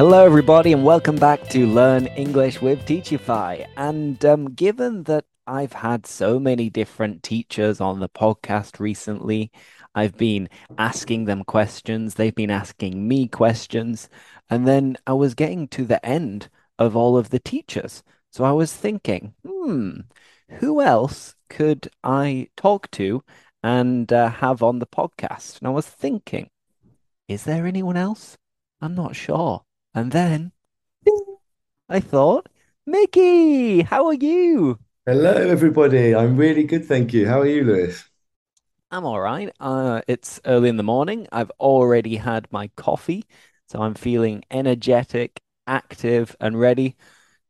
Hello, everybody, and welcome back to Learn English with Teachify. And um, given that I've had so many different teachers on the podcast recently, I've been asking them questions, they've been asking me questions, and then I was getting to the end of all of the teachers. So I was thinking, hmm, who else could I talk to and uh, have on the podcast? And I was thinking, is there anyone else? I'm not sure. And then I thought, Mickey, how are you? Hello, everybody. I'm really good, thank you. How are you, Lewis? I'm all right. Uh, it's early in the morning. I've already had my coffee, so I'm feeling energetic, active, and ready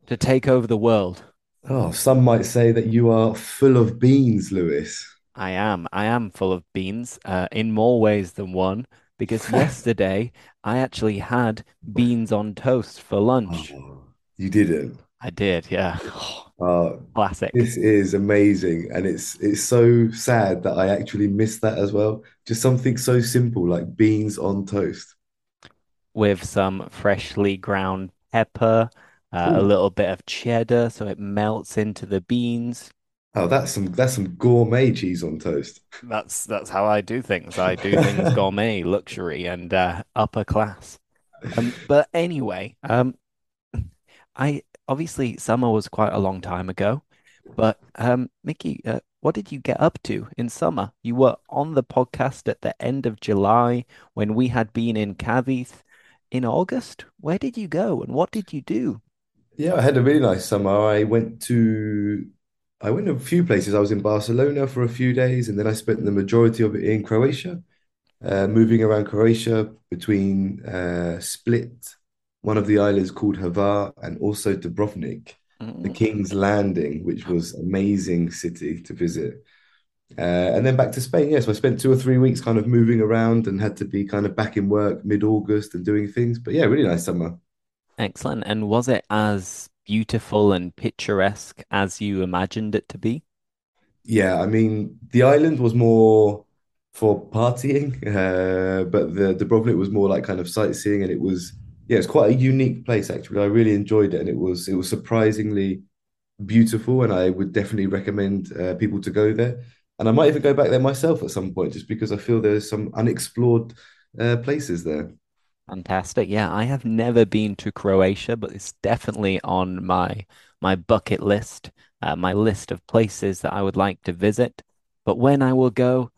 to take over the world. Oh, some might say that you are full of beans, Lewis. I am. I am full of beans, uh, in more ways than one, because yesterday I actually had beans on toast for lunch. Oh, you didn't. I did, yeah. Uh, Classic. this is amazing, and it's it's so sad that I actually missed that as well. Just something so simple like beans on toast. with some freshly ground pepper, uh, a little bit of cheddar so it melts into the beans. Oh, that's some that's some gourmet cheese on toast. That's that's how I do things. I do things gourmet, luxury, and uh, upper class. Um, but anyway, um, I obviously summer was quite a long time ago, but um, Mickey, uh, what did you get up to in summer? You were on the podcast at the end of July when we had been in Cadiz in August. Where did you go and what did you do? Yeah, I had a really nice summer. I went to I went a few places. I was in Barcelona for a few days, and then I spent the majority of it in Croatia. uh, moving around Croatia between uh, Split, one of the islands called Hvar, and also Dubrovnik, the Mm, King's Landing, which was amazing city to visit. Uh, and then back to Spain. Yeah, so I spent two or three weeks kind of moving around and had to be kind of back in work mid-August and doing things. But yeah, really nice summer. excellent. And was it as beautiful and picturesque as you imagined it to be? Yeah, I mean, the island was more for partying, uh, but the Dubrovnik was more like kind of sightseeing, and it was yeah, it's quite a unique place actually. I really enjoyed it, and it was it was surprisingly beautiful, and I would definitely recommend uh, people to go there. And I might even go back there myself at some point, just because I feel there's some unexplored uh, places there. Fantastic. Yeah, I have never been to Croatia, but it's definitely on my my bucket list, uh, my list of places that I would like to visit. But when I will go,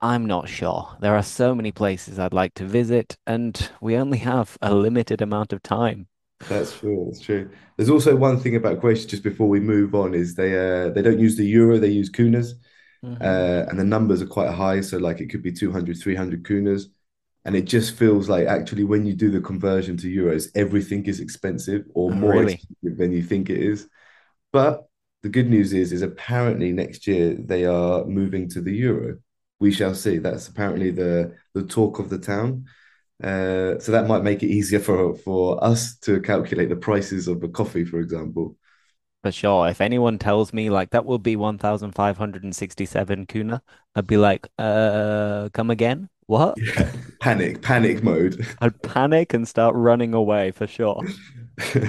I'm not sure. There are so many places I'd like to visit, and we only have a limited amount of time. That's true. That's true. There's also one thing about Croatia, just before we move on, is they uh, they don't use the euro, they use kunas. hmm uh, and the numbers are quite high. So like it could be 200, 300 kunas. And it just feels like actually when you do the conversion to euros, everything is expensive or Oh, more really? expensive than you think it is. But the good news is, is apparently next year they are moving to the euro. We shall see. That's apparently the the talk of the town. Uh, so that might make it easier for for us to calculate the prices of a coffee, for example. For sure. If anyone tells me like that will be 1,567 kuna, I'd be like, uh, come again? What? Yeah. Panic, panic mode. I'd panic and start running away for sure.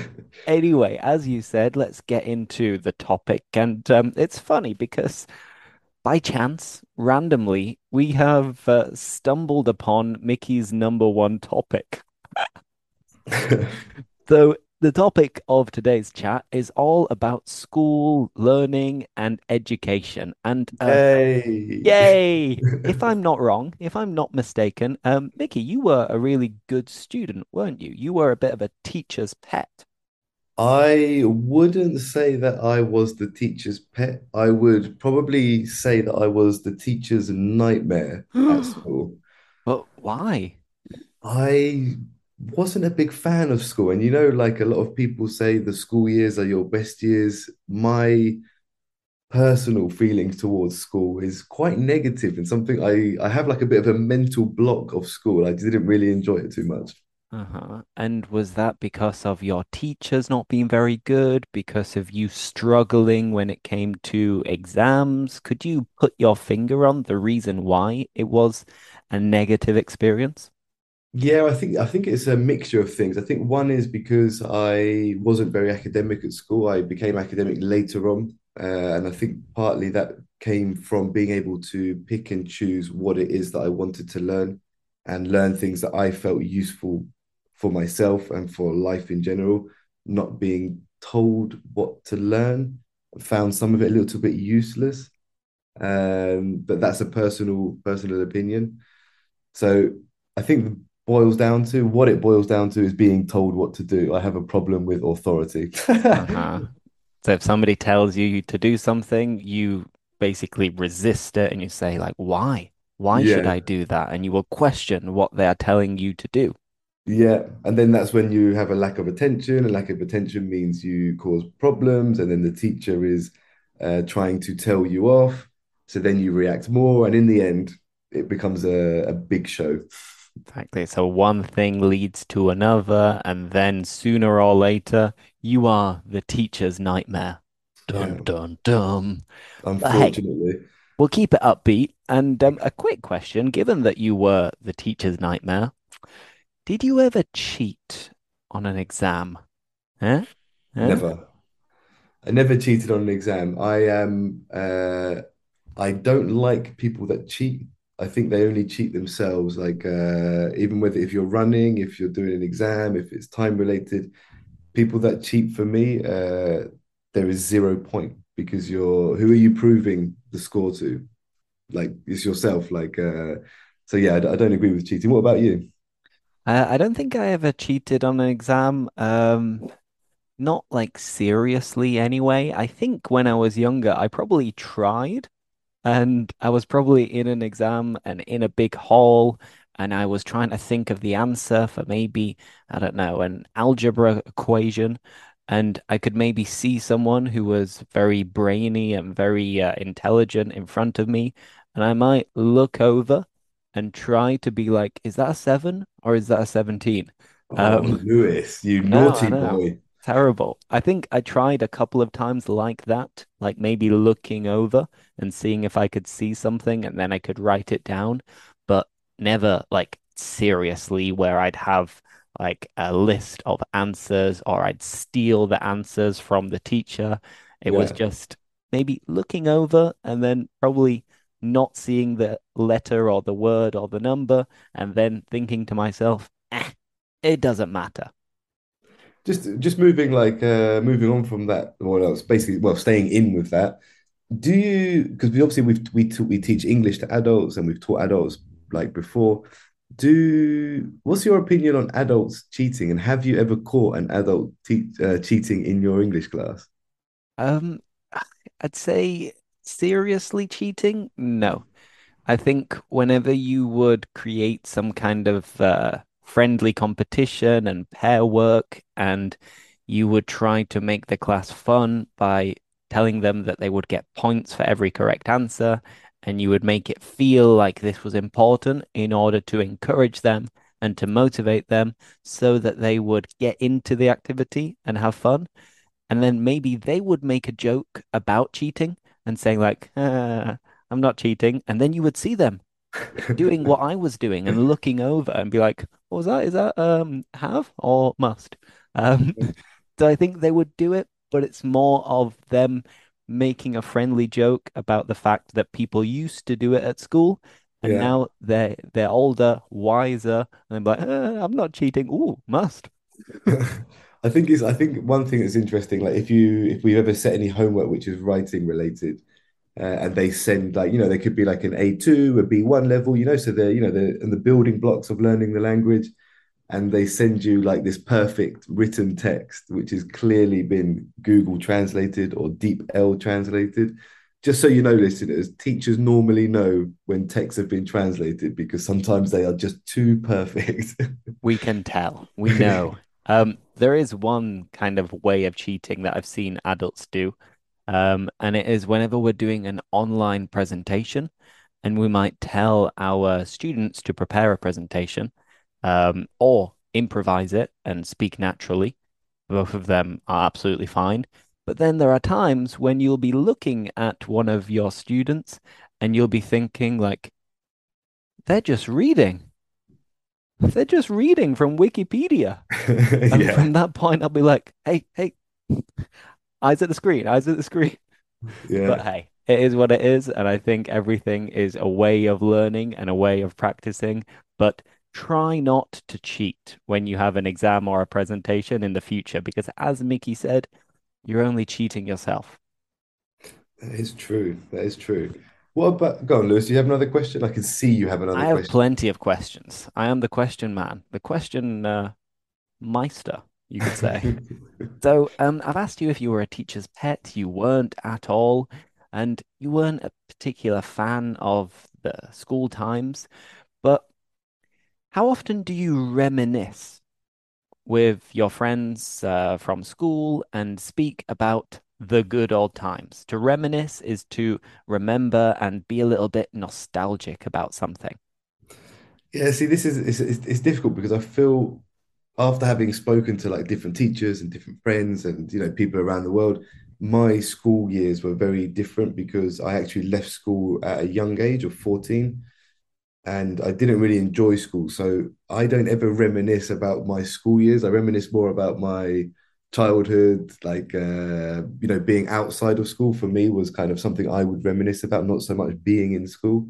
Anyway, as you said, let's get into the topic. And um, it's funny because by chance, randomly, we have uh, stumbled upon Mickey's number one topic. So, the topic of today's chat is all about school, learning, and education. And uh, Yay. yay! If I'm not wrong, if I'm not mistaken, um, Mickey, you were a really good student, weren't you? You were a bit of a teacher's pet. I wouldn't say that I was the teacher's pet. I would probably say that I was the teacher's nightmare at school. But why? I wasn't a big fan of school. And you know, like a lot of people say, the school years are your best years. My personal feelings towards school is quite negative and something I, I have like a bit of a mental block of school. I didn't really enjoy it too much. Uh-huh. And was that because of your teachers not being very good, because of you struggling when it came to exams? Could you put your finger on the reason why it was a negative experience? Yeah, I think I think it's a mixture of things. I think one is because I wasn't very academic at school. I became academic later on, uh, and I think partly that came from being able to pick and choose what it is that I wanted to learn, and learn things that I felt useful for myself and for life in general. Not being told what to learn, I found some of it a little bit useless, um, but that's a personal personal opinion. So I think boils down to what it boils down to is being told what to do. I have a problem with authority. Uh-huh. So if somebody tells you to do something, you basically resist it and you say, like, why? Why should I do that? And you will question what they are telling you to do. yeah. And then that's when you have a lack of attention. A lack of attention means you cause problems, and then the teacher is uh, trying to tell you off. So then you react more, and in the end, it becomes a, a big show. Exactly. So one thing leads to another, and then sooner or later, you are the teacher's nightmare. Dun Yeah, dun dun. But hey, unfortunately. we'll keep it upbeat. And um, a quick question, given that you were the teacher's nightmare, did you ever cheat on an exam? Huh? Huh? Never. I never cheated on an exam. I um uh I don't like people that cheat. I think they only cheat themselves. Like uh even whether if you're running, if you're doing an exam, if it's time related, people that cheat for me, uh there is zero point because you're who are you proving the score to? Like it's yourself. Like uh so yeah, I don't agree with cheating. What about you? I don't think I ever cheated on an exam. Um, not like seriously anyway. I think when I was younger, I probably tried. And I was probably in an exam and in a big hall, and I was trying to think of the answer for maybe, I don't know, an algebra equation. And I could maybe see someone who was very brainy and very uh, intelligent in front of me. And I might look over and try to be like, is that a seven or is that a 17? Oh, Um, Lewis, you I naughty boy. Terrible. I think I tried a couple of times like that, like maybe looking over and seeing if I could see something and then I could write it down, but never like seriously where I'd have like a list of answers or I'd steal the answers from the teacher. It was just maybe looking over and then probably not seeing the letter or the word or the number and then thinking to myself, eh, it doesn't matter. Just just moving like uh moving on from that, what else? Basically, well, staying in with that. Do you because we obviously we've we t we teach English to adults and we've taught adults like before. Do what's your opinion on adults cheating and have you ever caught an adult te uh, cheating in your English class? Um, I'd say seriously cheating? No. I think whenever you would create some kind of uh, friendly competition and pair work, and you would try to make the class fun by telling them that they would get points for every correct answer, and you would make it feel like this was important in order to encourage them and to motivate them so that they would get into the activity and have fun. And then maybe they would make a joke about cheating and saying like, "Ah, "I'm not cheating," and then you would see them doing what I was doing and looking over and be like, "What was that? Is that um have or must?" Um, so I think they would do it, but it's more of them making a friendly joke about the fact that people used to do it at school. And Yeah. now they're they're older, wiser, and they're like, "Ah, I'm not cheating. Oh, must. I think is I think one thing that's interesting, like if you if we've ever set any homework which is writing related, uh, and they send like you know they could be like an A2, a B1 level, you know, so they're you know they're and the building blocks of learning the language, and they send you like this perfect written text which has clearly been Google translated or deep L translated. Just so you know, listeners, teachers normally know when texts have been translated because sometimes they are just too perfect. We can tell. We know. Um, there is one kind of way of cheating that I've seen adults do. Um, and it is whenever we're doing an online presentation, and we might tell our students to prepare a presentation, um, or improvise it and speak naturally. Both of them are absolutely fine. But then there are times when you'll be looking at one of your students and you'll be thinking like, they're just reading. they're just reading from Wikipedia. And Yeah, from that point, I'll be like, hey, hey, eyes at the screen, eyes at the screen. But hey, it is what it is. And I think everything is a way of learning and a way of practicing. But try not to cheat when you have an exam or a presentation in the future, because as Mickey said, you're only cheating yourself. That is true. That is true. What about, go on, Lewis, do you have another question? I can see you have another I have question. plenty of questions. I am the question man, the question uh, meister, you could say. So, um, I've asked you if you were a teacher's pet. You weren't at all, and you weren't a particular fan of the school times. But how often do you reminisce with your friends uh, from school and speak about the good old times? To reminisce is to remember and be a little bit nostalgic about something. Yeah, see, this is it's, it's, it's difficult because I feel after having spoken to like different teachers and different friends and you know people around the world, my school years were very different because I actually left school at a young age of 14 and I didn't really enjoy school. So I don't ever reminisce about my school years. I reminisce more about my childhood, like uh, you know, being outside of school for me was kind of something I would reminisce about, not so much being in school.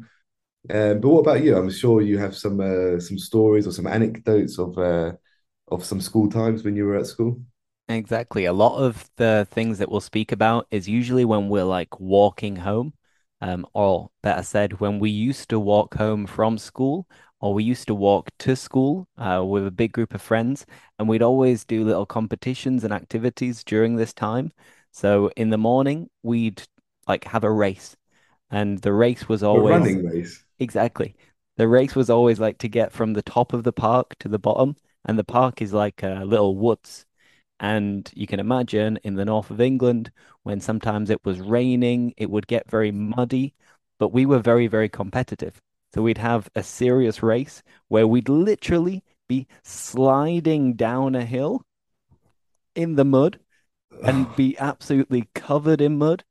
Um, but what about you? I'm sure you have some uh, some stories or some anecdotes of uh, of some school times when you were at school. Exactly. A lot of the things that we'll speak about is usually when we're like walking home, um, or better said, when we used to walk home from school, or we used to walk to school, uh, with a big group of friends, and we'd always do little competitions and activities during this time. So in the morning, we'd like have a race, and the race was A always running race. exactly. The race was always like to get from the top of the park to the bottom, and the park is like a little woods. And you can imagine in the north of England, when sometimes it was raining, it would get very muddy, but we were very, very competitive. So we'd have a serious race where we'd literally be sliding down a hill in the mud and be absolutely covered in mud.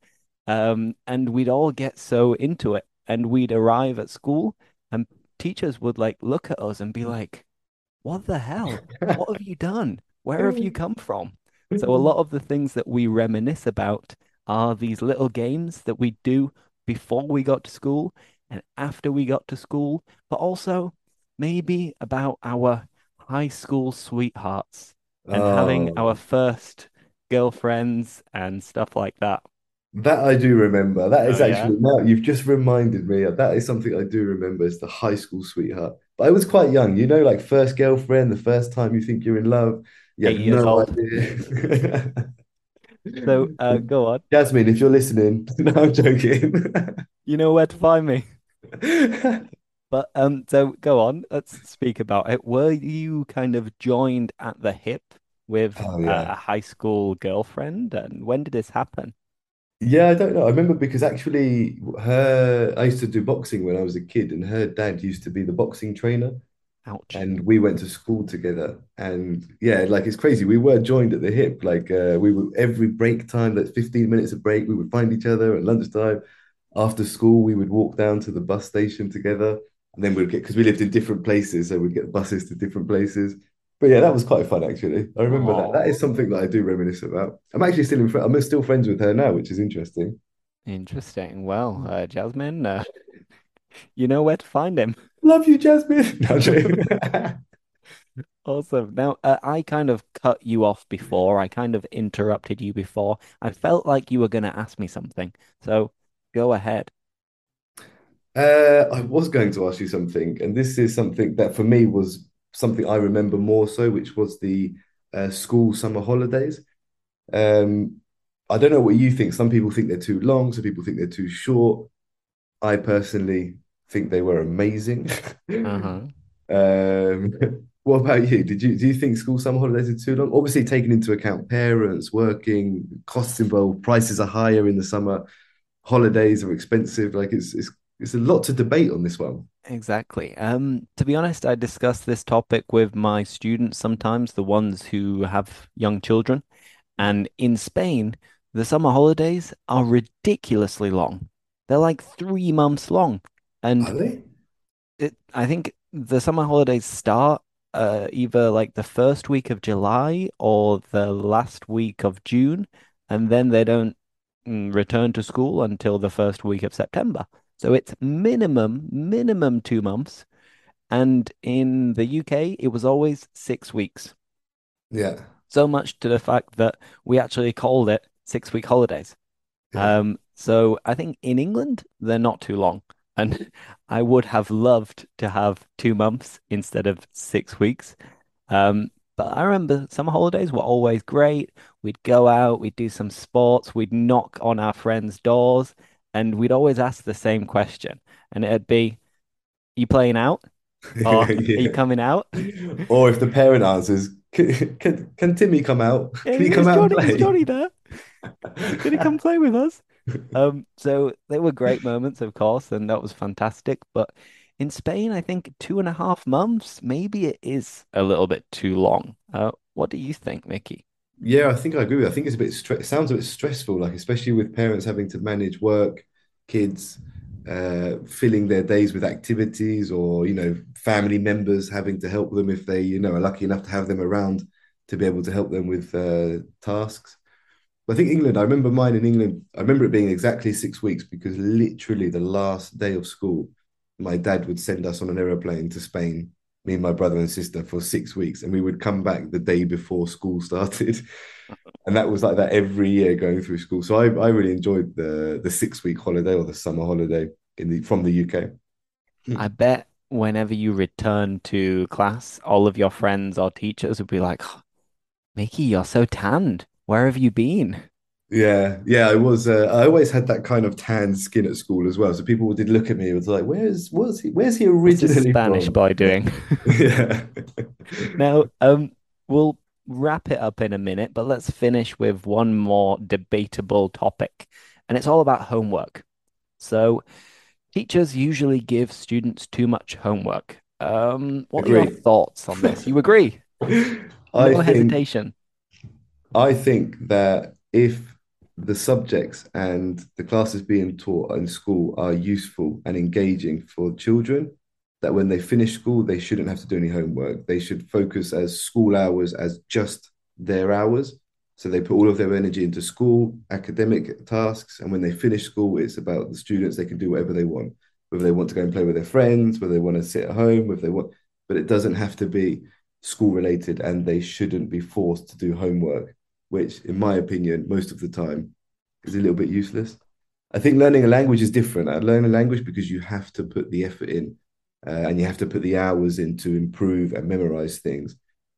Um, and we'd all get so into it. And we'd arrive at school, and teachers would like look at us and be like, what the hell? What have you done? Where have you come from? So a lot of the things that we reminisce about are these little games that we do before we got to school and after we got to school, but also maybe about our high school sweethearts and having our oh, first girlfriends and stuff like that. That I do remember. That is Oh is yeah. actually now you've just reminded me. That is something I do remember. Is the high school sweetheart. But I was quite young, you know, like first girlfriend, the first time you think you're in love. You Eight years no old. idea. So uh go on. Jasmine, if you're listening, no, I'm joking. You know where to find me. But um, so go on. Let's speak about it. Were you kind of joined at the hip with Oh uh, yeah. a high school girlfriend, and when did this happen? Yeah, I don't know. I remember because actually her I used to do boxing when I was a kid and her dad used to be the boxing trainer Ouch. and we went to school together and yeah, like it's crazy. We were joined at the hip. Like uh, we were every break time, that's 15 minutes of break, we would find each other at lunchtime. After school, we would walk down to the bus station together and then we'd get because we lived in different places, so we'd get buses to different places. But yeah, that was quite fun actually. I remember that. That Oh, is something that I do reminisce about. I'm actually still in fr I'm still friends with her now, which is interesting. interesting. Well, uh, Jasmine, uh, you know where to find him. Love you, Jasmine. No, Awesome. Now, uh, I kind of cut you off before. I kind of interrupted you before. I felt like you were going to ask me something. So go ahead. Uh, I was going to ask you something, and this is something that for me was something I remember more so, which was the uh, school summer holidays. Um, I don't know what you think. Some people think they're too long, some people think they're too short. I personally think they were amazing. Uh-huh. Um, what about you? Did you do you think school summer holidays are too long? Obviously, taking into account parents, working, costs involved, prices are higher in the summer, holidays are expensive. Like it's it's it's a lot to debate on this one. Exactly. Um, to be honest, I discuss this topic with my students sometimes, the ones who have young children. And in Spain, the summer holidays are ridiculously long. They're like three months long. And Are they? it, I think the summer holidays start uh, either like the first week of July or the last week of June, and then they don't mm, return to school until the first week of September. So it's minimum, minimum two months. And in the UK, it was always six weeks. Yeah, So much to the fact that we actually called it six week holidays. yeah, Um, so I think in England, they're not too long. And I would have loved to have two months instead of six weeks. Um, but I remember summer holidays were always great. We'd go out, we'd do some sports, we'd knock on our friends' doors, and we'd always ask the same question. And it'd be, you playing out? Or are you coming out? Or if the parent answers, can, can, can Timmy come out? Yeah, Can he come out Johnny? Johnny there? Can he come play with us? Um, so they were great moments, of course, and that was fantastic. But in Spain, I think two and a half months, maybe it is a little bit too long. Uh, what do you think, Mickey? Yeah, I think I agree with you. I think it's a bit stre it sounds a bit stressful, like especially with parents having to manage work, kids, uh, filling their days with activities, or you know, family members having to help them if they, you know, are lucky enough to have them around to be able to help them with uh, tasks. But I think England, I remember mine in England, I remember it being exactly six weeks because literally the last day of school, my dad would send us on an aeroplane to Spain, me and my brother and sister for six weeks, and we would come back the day before school started. And that was like that every year going through school. So I, I really enjoyed the the six week holiday or the summer holiday in the from the UK. I bet whenever you return to class, all of your friends or teachers would be like, "Oh, Mickey, you're so tanned. Where have you been? Yeah, yeah, I was. Uh, I always had that kind of tan skin at school as well. So people did look at me. It was like, "Where's where's he? Where's he originally Spanish from?" boy doing? Yeah, Now, um, we'll wrap it up in a minute, but let's finish with one more debatable topic, and it's all about homework. So, teachers usually give students too much homework. Um, what are your thoughts on this? You agree? I No think hesitation. I think that if the subjects and the classes being taught in school are useful and engaging for children, that when they finish school, they shouldn't have to do any homework. They should focus as school hours as just their hours. So they put all of their energy into school, academic tasks, and when they finish school, it's about the students. They can do whatever they want, whether they want to go and play with their friends, whether they want to sit at home, whether they want, but it doesn't have to be school related, and they shouldn't be forced to do homework which, in my opinion, most of the time is a little bit useless. I think learning a language is different. I learn a language because you have to put the effort in uh, and you have to put the hours in to improve and memorize things.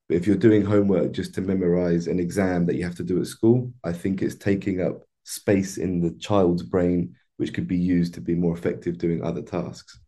But if you're doing homework just to memorize an exam that you have to do at school, I think it's taking up space in the child's brain, which could be used to be more effective doing other tasks.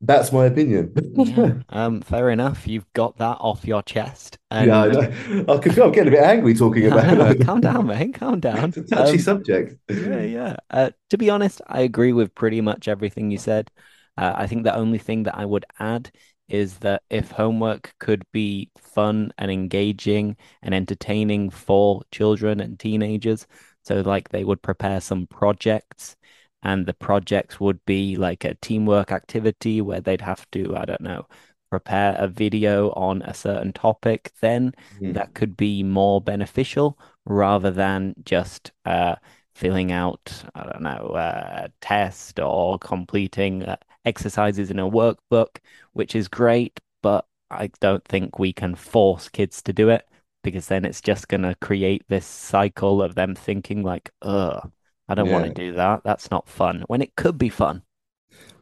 That's my opinion. Yeah, um, fair enough. You've got that off your chest, yeah, I and know. I could feel I'm getting a bit angry talking about no, it. calm down, man. Calm down. It's a touchy Um, subject. Yeah, yeah. Uh, to be honest, I agree with pretty much everything you said. Uh, I think the only thing that I would add is that if homework could be fun and engaging and entertaining for children and teenagers, so like they would prepare some projects and the projects would be like a teamwork activity where they'd have to, I don't know, prepare a video on a certain topic, then Mm. that could be more beneficial rather than just uh, filling out, I don't know, a test or completing uh, exercises in a workbook, which is great, but I don't think we can force kids to do it because then it's just going to create this cycle of them thinking like, ugh, I don't want to do that. That's not fun when it could be fun.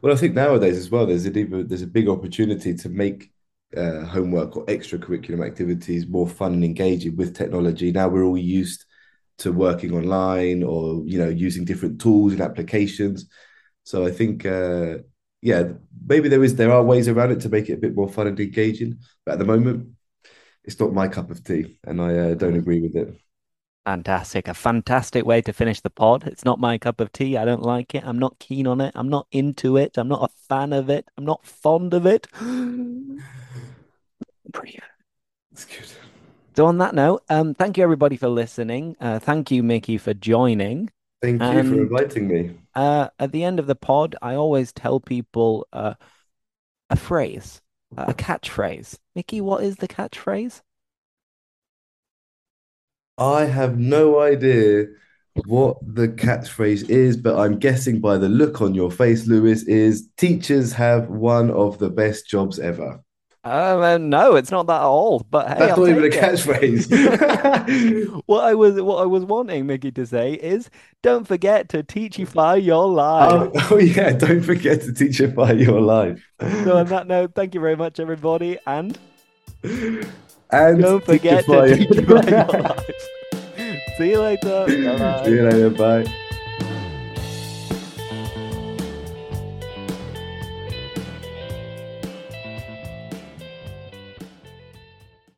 Well, I think nowadays as well, there's a there's a big opportunity to make uh, homework or extracurriculum activities more fun and engaging with technology. Now we're all used to working online or you know using different tools and applications. So I think uh, yeah, maybe there is there are ways around it to make it a bit more fun and engaging. But at the moment, it's not my cup of tea, and I uh, don't agree with it. Fantastic. A fantastic way to finish the pod. It's not my cup of tea. I don't like it. I'm not keen on it. I'm not into it. I'm not a fan of it. I'm not fond of it. Brilliant. It's good. So on that note, um, thank you everybody for listening. Uh, thank you, Mickey, for joining. Thank you for inviting me. uh, at the end of the pod, I always tell people uh, a phrase. A catchphrase. Mickey, what is the catchphrase? I have no idea what the catchphrase is, but I'm guessing by the look on your face, Lewis, is teachers have one of the best jobs ever. Um, no, it's not that old. But hey, That's I'll not even a catchphrase. What I was what I was wanting Mickey to say is, don't forget to teachify your Oh, life. oh yeah, don't forget to teachify your life. So on that note, thank you very much, everybody, and And don't forget to teachify your life. See you later. Bye See you later. Bye.